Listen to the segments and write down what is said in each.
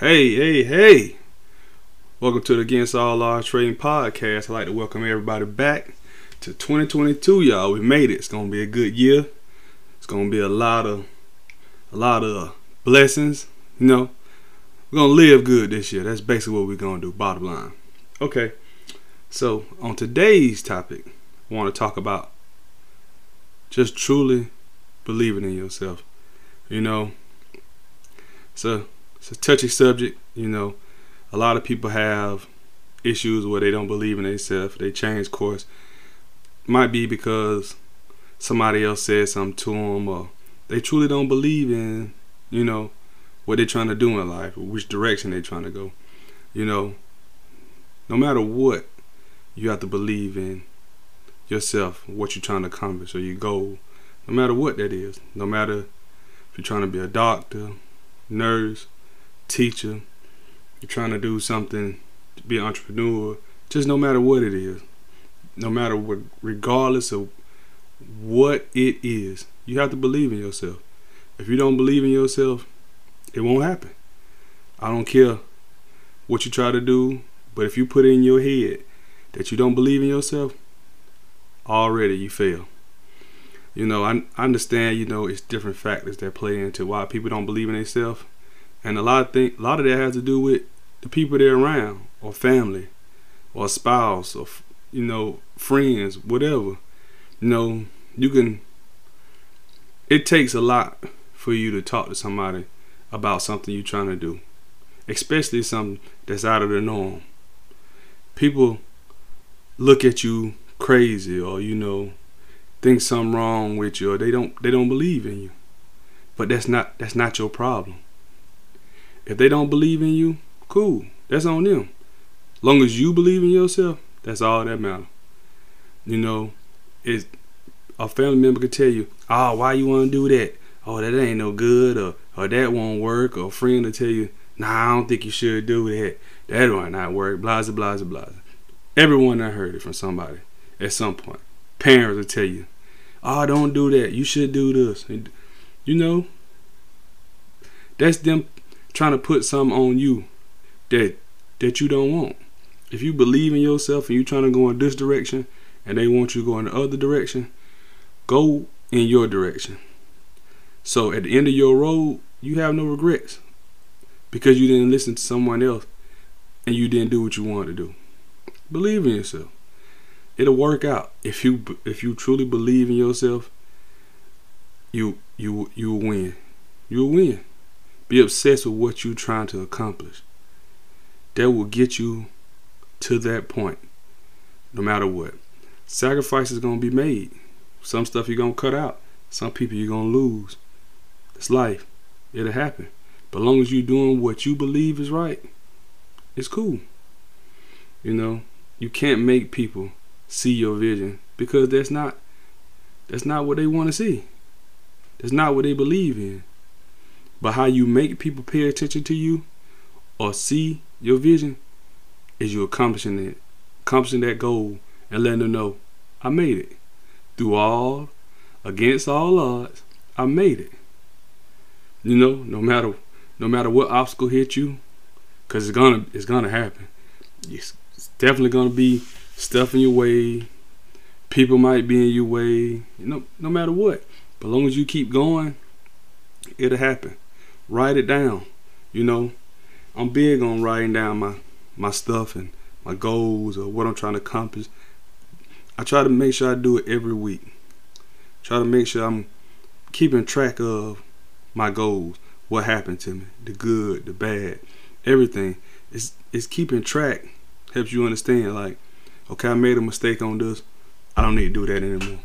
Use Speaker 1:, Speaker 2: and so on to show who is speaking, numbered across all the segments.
Speaker 1: Hey, hey, hey. Welcome to the Against All Odds Trading Podcast. I'd like to welcome everybody back to 2022, y'all. We made it. It's gonna be a good year. It's gonna be a lot of a lot of blessings. You know, we're gonna live good this year. That's basically what we're gonna do, bottom line. Okay. So on today's topic, I want to talk about just truly believing in yourself. You know, a it's a touchy subject. You know, a lot of people have issues where they don't believe in themselves. They change course. Might be because somebody else said something to them, or they truly don't believe in, you know, what they're trying to do in life, or which direction they're trying to go. You know, no matter what, you have to believe in yourself, what you're trying to accomplish, or your goal. No matter what that is. No matter if you're trying to be a doctor, nurse, teacher, you're trying to do something to be an entrepreneur, just no matter what it is, no matter what, regardless of what it is, you have to believe in yourself. If you don't believe in yourself, it won't happen. I don't care what you try to do, but if you put it in your head that you don't believe in yourself, already you fail. You know, I, I understand, you know, it's different factors that play into why people don't believe in themselves. And a lot of thing, a lot of that has to do with the people they're around, or family, or spouse, or you know, friends, whatever. You know, you can. It takes a lot for you to talk to somebody about something you're trying to do, especially something that's out of the norm. People look at you crazy, or you know, think something wrong with you, or they don't they don't believe in you. But that's not that's not your problem. If they don't believe in you, cool. That's on them. Long as you believe in yourself, that's all that matters. You know, it's a family member could tell you, oh, why you want to do that? Oh, that ain't no good, or or that won't work. Or a friend will tell you, nah, I don't think you should do that. That might not work. Blah blah blah blah. Everyone I heard it from somebody at some point. Parents will tell you, oh, don't do that. You should do this. You know, that's them trying to put something on you that that you don't want. If you believe in yourself and you're trying to go in this direction and they want you to go in the other direction, go in your direction. So at the end of your road, you have no regrets because you didn't listen to someone else and you didn't do what you wanted to do. Believe in yourself. It'll work out if you if you truly believe in yourself. You you you will win. You'll win. Be obsessed with what you're trying to accomplish. That will get you to that point, no matter what. Sacrifices gonna be made. Some stuff you're gonna cut out. Some people you're gonna lose. It's life. It'll happen. But as long as you're doing what you believe is right, it's cool. You know, you can't make people see your vision because that's not that's not what they want to see. That's not what they believe in. But how you make people pay attention to you or see your vision is you accomplishing it, accomplishing that goal and letting them know I made it. Through all, against all odds, I made it. You know, no matter no matter what obstacle hit you, cause it's gonna it's gonna happen. It's, it's definitely gonna be stuff in your way. People might be in your way. You know, no matter what. But long as you keep going, it'll happen. Write it down. You know, I'm big on writing down my my stuff and my goals or what I'm trying to accomplish. I try to make sure I do it every week. Try to make sure I'm keeping track of my goals, what happened to me, the good, the bad, everything. It's it's keeping track helps you understand like, okay, I made a mistake on this. I don't need to do that anymore.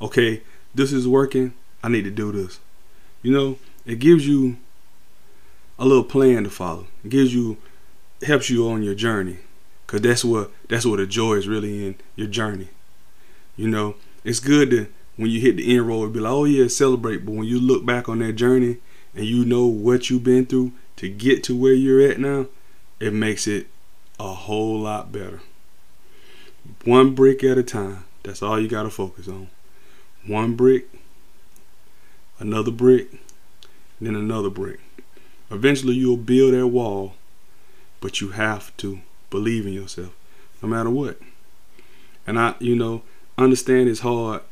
Speaker 1: Okay, this is working. I need to do this. You know, it gives you a little plan to follow. It gives you helps you on your journey. Cause that's what that's what the joy is really in your journey. You know, it's good to when you hit the end road be like, oh yeah, celebrate. But when you look back on that journey and you know what you've been through to get to where you're at now, it makes it a whole lot better. One brick at a time. That's all you gotta focus on. One brick, another brick, then another brick. Eventually, you'll build that wall, but you have to believe in yourself, no matter what. And I, you know, understand it's hard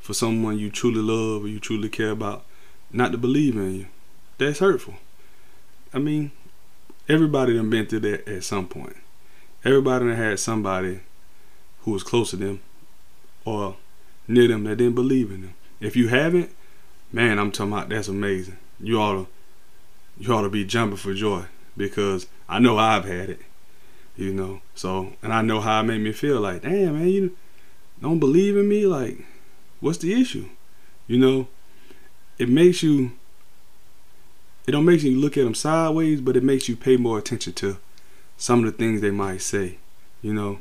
Speaker 1: for someone you truly love or you truly care about not to believe in you. That's hurtful. I mean, everybody done been through that at some point. Everybody done had somebody who was close to them or near them that didn't believe in them. If you haven't, man, I'm talking about that's amazing. You ought to you ought to be jumping for joy because I know I've had it. You know, so and I know how it made me feel like, damn man, you don't believe in me? Like, what's the issue? You know, it makes you it don't make you look at them sideways, but it makes you pay more attention to some of the things they might say, you know.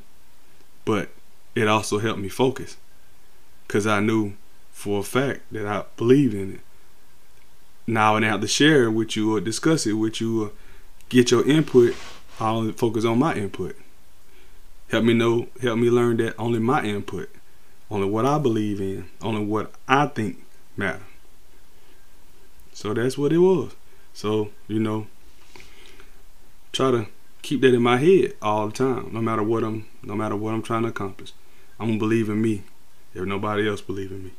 Speaker 1: But it also helped me focus because I knew for a fact that I believed in it. Now I have to share it with you or discuss it with you or get your input. I only focus on my input. Help me know, help me learn that only my input, only what I believe in, only what I think matter. So that's what it was. So, you know, try to keep that in my head all the time, no matter what I'm no matter what I'm trying to accomplish. I'm gonna believe in me if nobody else believe in me.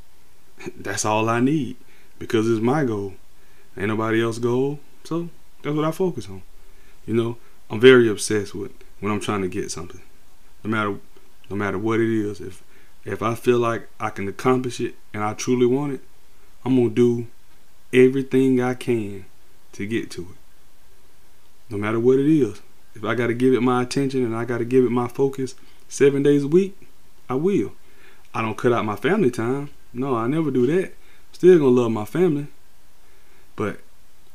Speaker 1: That's all I need because it's my goal. Ain't nobody else goal. So that's what I focus on. You know, I'm very obsessed with when I'm trying to get something. No matter no matter what it is. If if I feel like I can accomplish it and I truly want it, I'm gonna do everything I can to get to it. No matter what it is. If I gotta give it my attention and I gotta give it my focus seven days a week, I will. I don't cut out my family time. No, I never do that. Still gonna love my family. But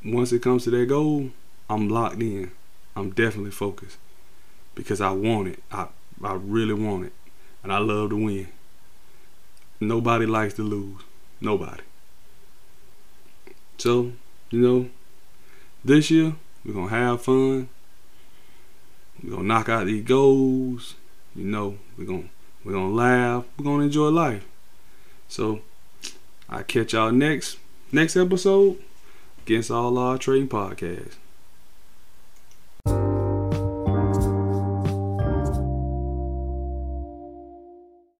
Speaker 1: once it comes to that goal, I'm locked in. I'm definitely focused. Because I want it. I I really want it. And I love to win. Nobody likes to lose. Nobody. So, you know, this year we're gonna have fun. We're gonna knock out these goals. You know, we're gonna we're gonna laugh. We're gonna enjoy life. So I catch y'all next next episode against all odds trading podcast.